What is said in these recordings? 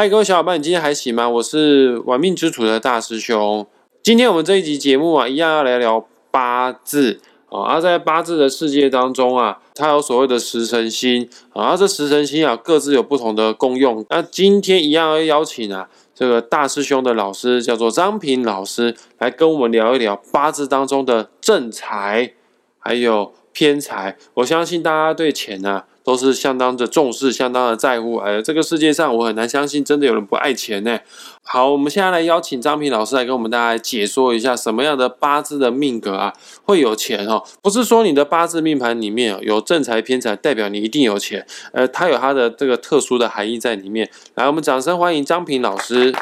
嗨，各位小伙伴，你今天还行吗？我是玩命之徒的大师兄。今天我们这一集节目啊，一样要来聊八字啊。而在八字的世界当中啊，它有所谓的十神星啊，这十神星啊，各自有不同的功用。那今天一样要邀请啊，这个大师兄的老师叫做张平老师，来跟我们聊一聊八字当中的正财还有偏财。我相信大家对钱呢。都是相当的重视，相当的在乎。哎，这个世界上我很难相信真的有人不爱钱呢。好，我们现在来邀请张平老师来跟我们大家解说一下，什么样的八字的命格啊会有钱哦？不是说你的八字命盘里面有正财偏财，代表你一定有钱。呃，它有它的这个特殊的含义在里面。来，我们掌声欢迎张平老师。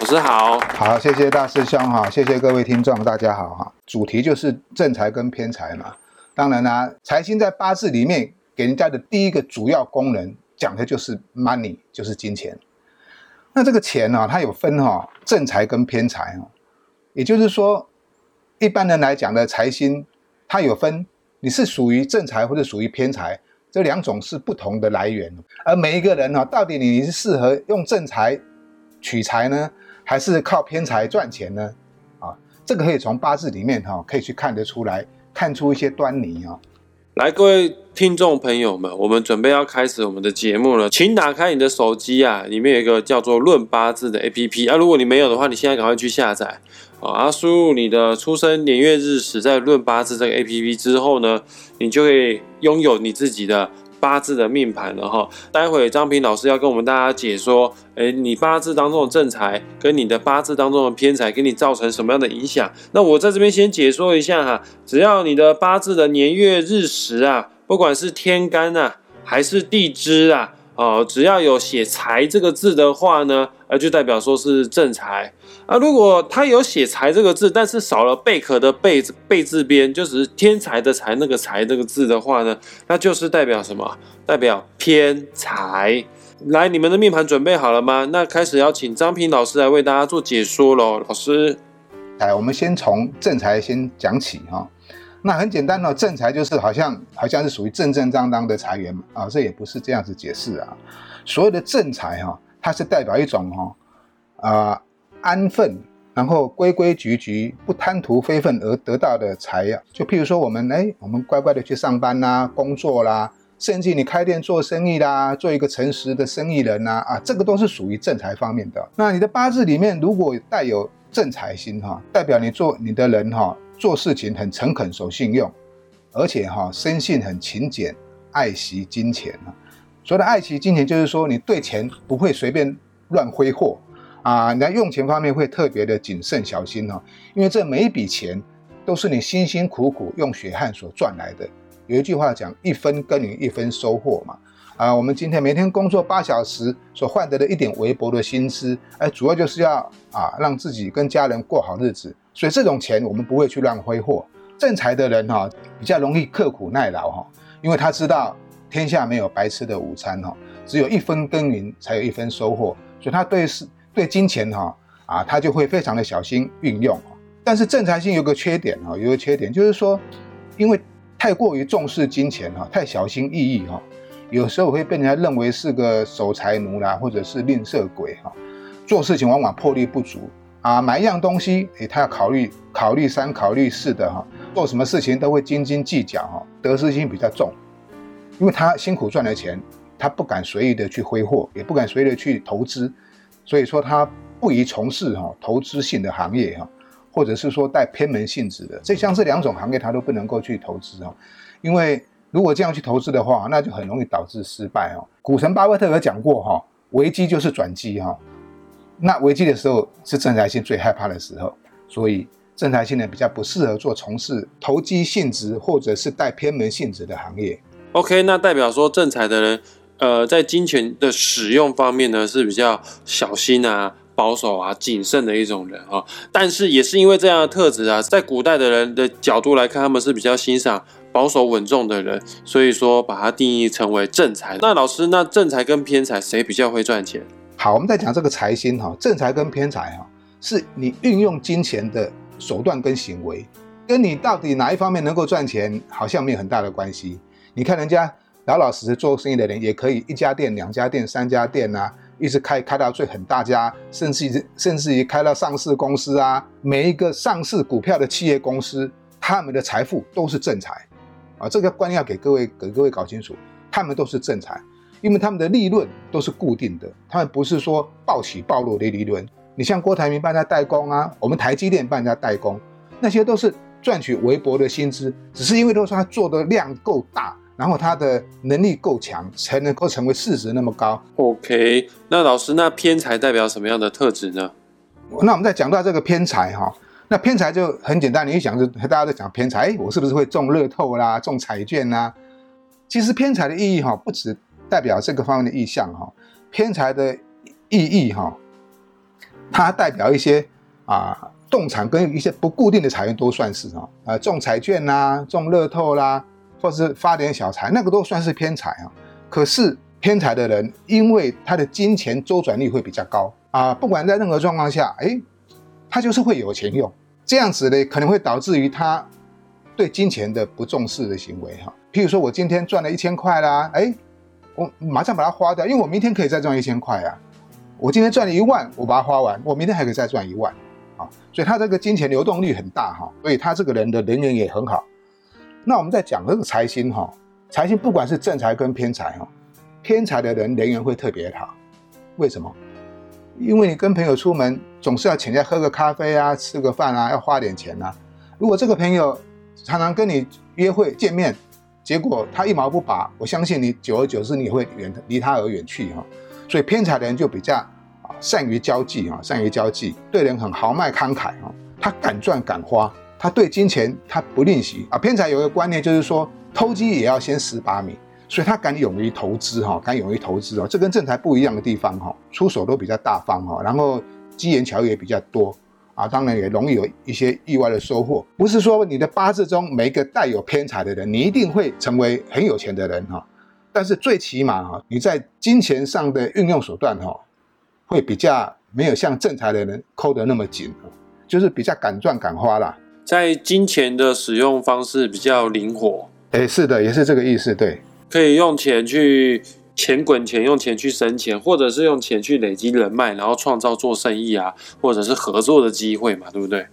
老师好，好，谢谢大师兄哈，谢谢各位听众，大家好哈。主题就是正财跟偏财嘛。当然啦，财星在八字里面。给人家的第一个主要功能讲的就是 money，就是金钱。那这个钱呢，它有分哈正财跟偏财哦。也就是说，一般人来讲的财星，它有分你是属于正财或者属于偏财，这两种是不同的来源。而每一个人呢，到底你是适合用正财取财呢，还是靠偏财赚钱呢？啊，这个可以从八字里面哈可以去看得出来，看出一些端倪啊。来，各位听众朋友们，我们准备要开始我们的节目了，请打开你的手机啊，里面有一个叫做“论八字”的 APP 啊，如果你没有的话，你现在赶快去下载啊，输入你的出生年月日时，在“论八字”这个 APP 之后呢，你就会拥有你自己的。八字的命盘了哈，待会张平老师要跟我们大家解说，哎，你八字当中的正财跟你的八字当中的偏财给你造成什么样的影响？那我在这边先解说一下哈，只要你的八字的年月日时啊，不管是天干啊还是地支啊。哦，只要有写财这个字的话呢，呃，就代表说是正财啊。如果他有写财这个字，但是少了贝壳的贝贝字边，就是天才的才那个才这个字的话呢，那就是代表什么？代表偏财。来，你们的命盘准备好了吗？那开始要请张平老师来为大家做解说喽。老师，来，我们先从正财先讲起哈。那很简单哦，正财就是好像好像是属于正正当当的财源嘛啊，这也不是这样子解释啊。所谓的正财哈，它是代表一种哈啊安分，然后规规矩矩，不贪图非分而得到的财呀。就譬如说我们哎，我们乖乖的去上班啦、工作啦，甚至你开店做生意啦，做一个诚实的生意人呐啊，这个都是属于正财方面的。那你的八字里面如果带有正财星哈，代表你做你的人哈。做事情很诚恳、守信用，而且哈生性很勤俭、爱惜金钱啊。所谓的爱惜金钱，就是说你对钱不会随便乱挥霍啊，你在用钱方面会特别的谨慎小心哈。因为这每一笔钱都是你辛辛苦苦用血汗所赚来的。有一句话讲：一分耕耘一分收获嘛。啊，我们今天每天工作八小时所换得的一点微薄的薪资，哎，主要就是要啊让自己跟家人过好日子。所以这种钱我们不会去乱挥霍。正财的人哈，比较容易刻苦耐劳哈，因为他知道天下没有白吃的午餐哈，只有一分耕耘才有一分收获，所以他对是对金钱哈啊，他就会非常的小心运用。但是正财星有个缺点哈，有个缺点就是说，因为太过于重视金钱哈，太小心翼翼哈，有时候会被人家认为是个守财奴啦，或者是吝啬鬼哈，做事情往往魄力不足。啊，买一样东西，诶，他要考虑考虑三考虑四的哈，做什么事情都会斤斤计较哈，得失心比较重，因为他辛苦赚的钱，他不敢随意的去挥霍，也不敢随意的去投资，所以说他不宜从事哈投资性的行业哈，或者是说带偏门性质的，这像这两种行业他都不能够去投资哈，因为如果这样去投资的话，那就很容易导致失败哦。股神巴菲特有讲过哈，危机就是转机哈。那危机的时候是正财星最害怕的时候，所以正财星呢比较不适合做从事投机性质或者是带偏门性质的行业。OK，那代表说正财的人，呃，在金钱的使用方面呢是比较小心啊、保守啊、谨慎的一种人啊。但是也是因为这样的特质啊，在古代的人的角度来看，他们是比较欣赏保守稳重的人，所以说把它定义成为正财。那老师，那正财跟偏财谁比较会赚钱？好，我们在讲这个财星哈，正财跟偏财哈，是你运用金钱的手段跟行为，跟你到底哪一方面能够赚钱，好像没有很大的关系。你看人家老老实实做生意的人，也可以一家店、两家店、三家店呐，一直开开到最很大家，甚至甚至于开到上市公司啊，每一个上市股票的企业公司，他们的财富都是正财，啊，这个观念要给各位给各位搞清楚，他们都是正财，因为他们的利润都是固定的，他们不是说暴起暴落的利润。你像郭台铭帮人家代工啊，我们台积电帮人家代工，那些都是赚取微薄的薪资，只是因为都说他做的量够大。然后他的能力够强，才能够成为市值那么高。OK，那老师，那偏财代表什么样的特质呢？那我们再讲到这个偏财哈，那偏财就很简单，你一想就大家都讲偏财，哎，我是不是会中乐透啦，中彩券啦？其实偏财的意义哈，不只代表这个方面的意象哈，偏财的意义哈，它代表一些啊动产跟一些不固定的财源都算是哈，啊中彩券啦，中乐透啦。或是发点小财，那个都算是偏财啊。可是偏财的人，因为他的金钱周转率会比较高啊，不管在任何状况下，哎，他就是会有钱用。这样子呢，可能会导致于他对金钱的不重视的行为哈。譬如说我今天赚了一千块啦，哎，我马上把它花掉，因为我明天可以再赚一千块啊。我今天赚了一万，我把它花完，我明天还可以再赚一万啊。所以他这个金钱流动率很大哈，所以他这个人的人缘也很好。那我们在讲这个财星哈，财星不管是正财跟偏财哈，偏财的人人缘会特别好，为什么？因为你跟朋友出门总是要请人家喝个咖啡啊，吃个饭啊，要花点钱啊。如果这个朋友常常跟你约会见面，结果他一毛不拔，我相信你久而久之你会远离他而远去哈。所以偏财的人就比较啊善于交际啊，善于交际，对人很豪迈慷慨啊，他敢赚敢花。他对金钱他不吝惜啊，偏财有一个观念就是说，偷鸡也要先十八米，所以他敢勇于投资哈，敢勇于投资哦，这跟正财不一样的地方哈，出手都比较大方哈，然后机缘巧遇也比较多啊，当然也容易有一些意外的收获。不是说你的八字中每一个带有偏财的人，你一定会成为很有钱的人哈，但是最起码哈，你在金钱上的运用手段哈，会比较没有像正财的人抠得那么紧，就是比较敢赚敢花啦。在金钱的使用方式比较灵活，哎，是的，也是这个意思，对，可以用钱去钱滚钱，用钱去生钱，或者是用钱去累积人脉，然后创造做生意啊，或者是合作的机会嘛，对不对？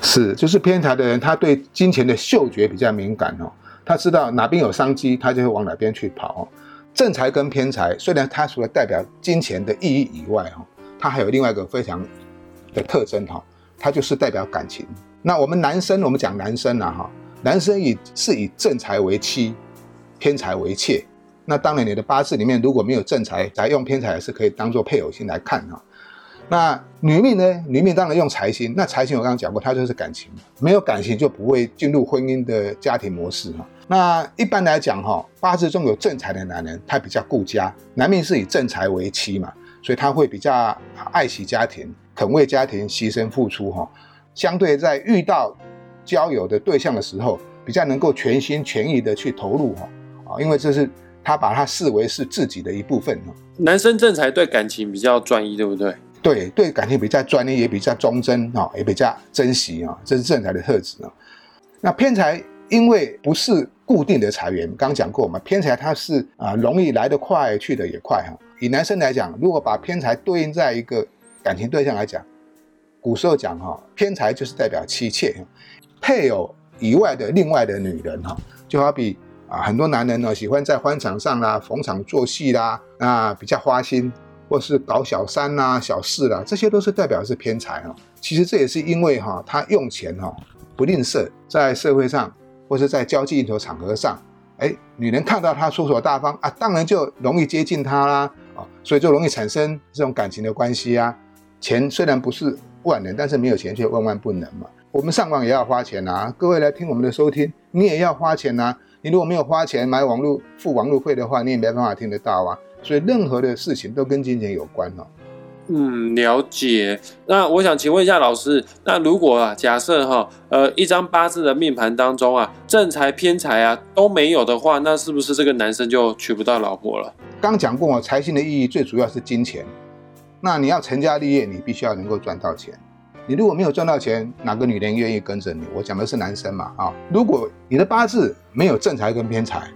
是，就是偏财的人，他对金钱的嗅觉比较敏感哦，他知道哪边有商机，他就会往哪边去跑哦。正财跟偏财，虽然它除了代表金钱的意义以外哈，它还有另外一个非常的特征哈，它就是代表感情。那我们男生，我们讲男生啊，哈，男生以是以正财为妻，偏财为妾。那当然，你的八字里面如果没有正财，才用偏财是可以当做配偶星来看哈。那女命呢？女命当然用财星。那财星我刚刚讲过，它就是感情，没有感情就不会进入婚姻的家庭模式哈。那一般来讲哈，八字中有正财的男人，他比较顾家，男命是以正财为妻嘛，所以他会比较爱惜家庭，肯为家庭牺牲付出哈。相对在遇到交友的对象的时候，比较能够全心全意的去投入哈啊，因为这是他把他视为是自己的一部分哈。男生正财对感情比较专一，对不对？对，对感情比较专一，也比较忠贞啊，也比较珍惜啊，这是正财的特质啊。那偏财因为不是固定的财源，刚讲过嘛，偏财它是啊容易来得快，去得也快哈。以男生来讲，如果把偏财对应在一个感情对象来讲。古时候讲哈，偏财就是代表妻妾，配偶以外的另外的女人哈，就好比啊，很多男人呢喜欢在欢场上啦逢场作戏啦，啊比较花心，或是搞小三啦小事啦，这些都是代表是偏财哈。其实这也是因为哈，他用钱哈不吝啬，在社会上或是在交际应酬场合上，哎，女人看到他出手大方啊，当然就容易接近他啦啊，所以就容易产生这种感情的关系啊。钱虽然不是。万能，但是没有钱却万万不能嘛。我们上网也要花钱呐，各位来听我们的收听，你也要花钱呐。你如果没有花钱买网络付网络费的话，你也没办法听得到啊。所以任何的事情都跟金钱有关哦。嗯，了解。那我想请问一下老师，那如果啊，假设哈，呃，一张八字的命盘当中啊，正财偏财啊都没有的话，那是不是这个男生就娶不到老婆了？刚讲过，财星的意义最主要是金钱。那你要成家立业，你必须要能够赚到钱。你如果没有赚到钱，哪个女人愿意跟着你？我讲的是男生嘛啊！如果你的八字没有正财跟偏财，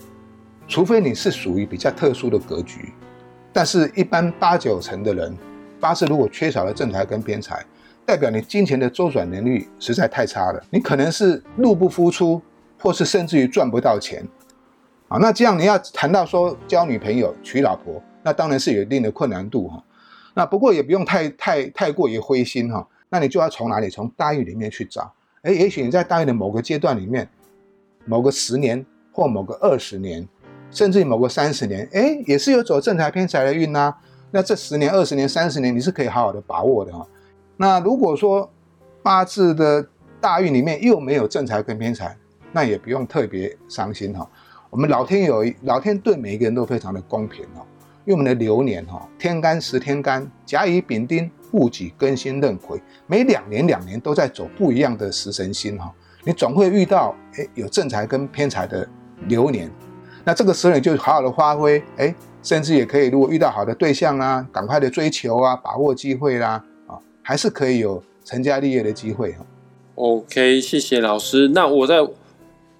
除非你是属于比较特殊的格局，但是，一般八九成的人八字如果缺少了正财跟偏财，代表你金钱的周转能力实在太差了。你可能是入不敷出，或是甚至于赚不到钱。啊，那这样你要谈到说交女朋友、娶老婆，那当然是有一定的困难度哈。那不过也不用太太太过于灰心哈。那你就要从哪里？从大运里面去找。哎，也许你在大运的某个阶段里面，某个十年或某个二十年，甚至某个三十年，哎，也是有走正财偏财的运呐。那这十年、二十年、三十年，你是可以好好的把握的哈。那如果说八字的大运里面又没有正财跟偏财，那也不用特别伤心哈。我们老天有老天对每一个人都非常的公平哦，因为我们的流年哈，天干十天干，甲乙丙丁戊己庚辛壬癸，每两年两年都在走不一样的食神星哈，你总会遇到哎有正财跟偏财的流年，那这个时候你就好好的发挥哎，甚至也可以如果遇到好的对象啊，赶快的追求啊，把握机会啦啊，还是可以有成家立业的机会哈。OK，谢谢老师。那我再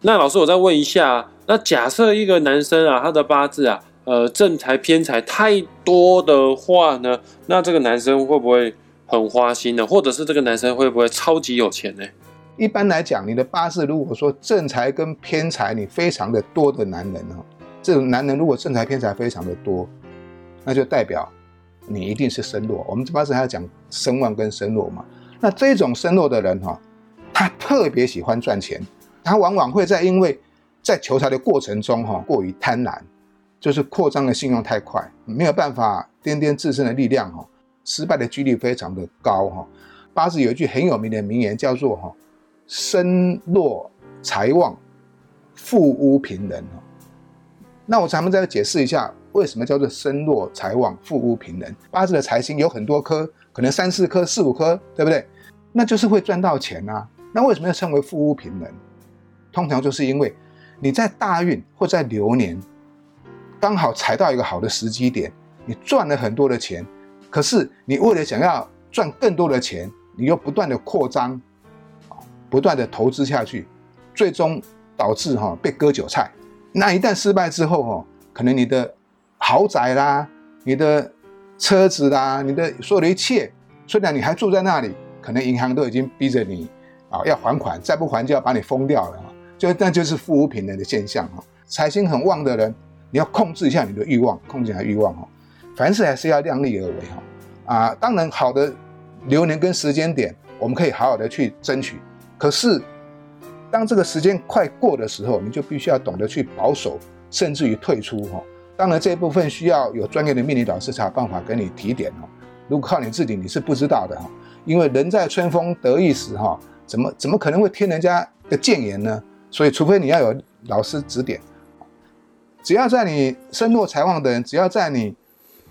那老师我再问一下。那假设一个男生啊，他的八字啊，呃，正财偏财太多的话呢，那这个男生会不会很花心呢？或者是这个男生会不会超级有钱呢？一般来讲，你的八字如果说正财跟偏财你非常的多的男人哦，这种男人如果正财偏财非常的多，那就代表你一定是身弱。我们这八字还要讲身旺跟身弱嘛。那这种身弱的人哈，他特别喜欢赚钱，他往往会在因为在求财的过程中，哈，过于贪婪，就是扩张的信用太快，没有办法掂掂自身的力量，哈，失败的几率非常的高，哈。八字有一句很有名的名言，叫做“哈，身弱财旺，富屋贫人”，哈。那我咱们再解释一下，为什么叫做身弱财旺，富屋贫人？八字的财星有很多颗，可能三四颗、四五颗，对不对？那就是会赚到钱啊。那为什么要称为富屋贫人？通常就是因为。你在大运或在流年，刚好踩到一个好的时机点，你赚了很多的钱，可是你为了想要赚更多的钱，你又不断的扩张，不断的投资下去，最终导致哈被割韭菜。那一旦失败之后哈，可能你的豪宅啦、你的车子啦、你的所有的一切，虽然你还住在那里，可能银行都已经逼着你啊要还款，再不还就要把你封掉了。就那就是富无平人的现象哈，财星很旺的人，你要控制一下你的欲望，控制一下欲望哈，凡事还是要量力而为哈。啊，当然好的流年跟时间点，我们可以好好的去争取。可是，当这个时间快过的时候，你就必须要懂得去保守，甚至于退出哈。当然这一部分需要有专业的命理导师才有办法给你提点哈。如果靠你自己，你是不知道的哈。因为人在春风得意时哈，怎么怎么可能会听人家的谏言呢？所以，除非你要有老师指点，只要在你身弱财旺的人，只要在你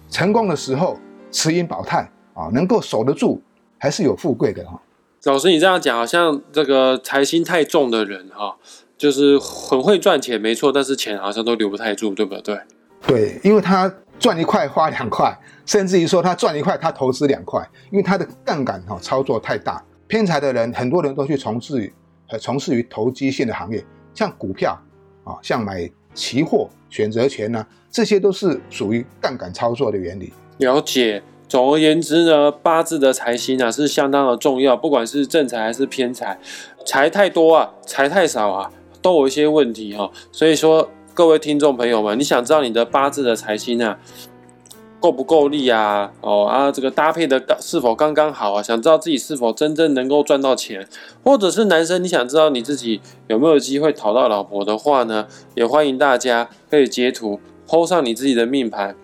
成功的时候持盈保泰啊，能够守得住，还是有富贵的哈。老师，你这样讲，好像这个财星太重的人哈，就是很会赚钱，没错，但是钱好像都留不太住，对不对？对，因为他赚一块花两块，甚至于说他赚一块他投资两块，因为他的杠杆哈操作太大。偏财的人，很多人都去从事。呃，从事于投机性的行业，像股票啊，像买期货、选择权呢，这些都是属于杠杆操作的原理。了解。总而言之呢，八字的财星啊是相当的重要，不管是正财还是偏财，财太多啊，财太少啊，都有一些问题哈。所以说，各位听众朋友们，你想知道你的八字的财星啊？够不够力啊？哦啊，这个搭配的是否刚刚好啊？想知道自己是否真正能够赚到钱，或者是男生你想知道你自己有没有机会讨到老婆的话呢？也欢迎大家可以截图 PO 上你自己的命盘，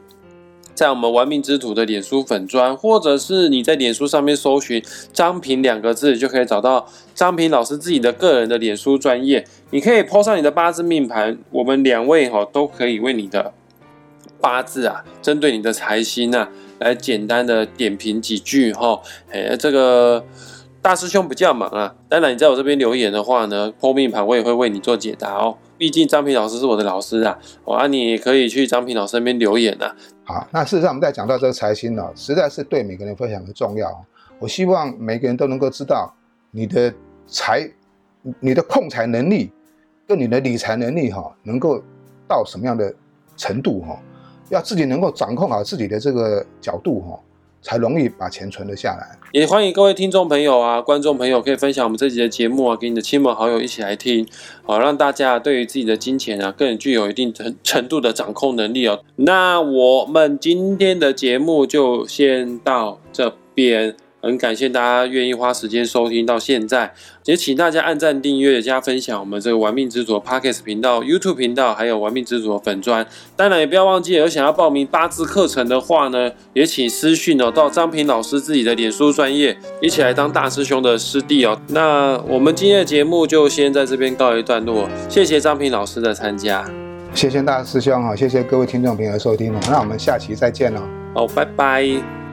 在我们玩命之徒的脸书粉砖，或者是你在脸书上面搜寻张平两个字，就可以找到张平老师自己的个人的脸书专业。你可以 PO 上你的八字命盘，我们两位哈都可以为你的。八字啊，针对你的财星啊，来简单的点评几句哈。哎，这个大师兄比较忙啊，当然你在我这边留言的话呢，破命盘我也会为你做解答哦。毕竟张平老师是我的老师啊，我啊你可以去张平老师那边留言啊。好，那事实上我们在讲到这个财星呢，实在是对每个人非常的重要。我希望每个人都能够知道你的财、你的控财能力跟你的理财能力哈，能够到什么样的程度哈。要自己能够掌控好自己的这个角度哈，才容易把钱存得下来。也欢迎各位听众朋友啊、观众朋友可以分享我们这集的节目啊，给你的亲朋好友一起来听，好让大家对于自己的金钱啊更具有一定程程度的掌控能力哦。那我们今天的节目就先到这边。很感谢大家愿意花时间收听到现在，也请大家按赞、订阅、加分享我们这个玩命之主 Podcast 频道、YouTube 频道，还有玩命之主的粉砖。当然也不要忘记，有想要报名八字课程的话呢，也请私讯哦到张平老师自己的脸书专业，一起来当大师兄的师弟哦。那我们今天的节目就先在这边告一段落，谢谢张平老师的参加，谢谢大师兄哈，谢谢各位听众朋友的收听哦，那我们下期再见喽。哦，拜拜。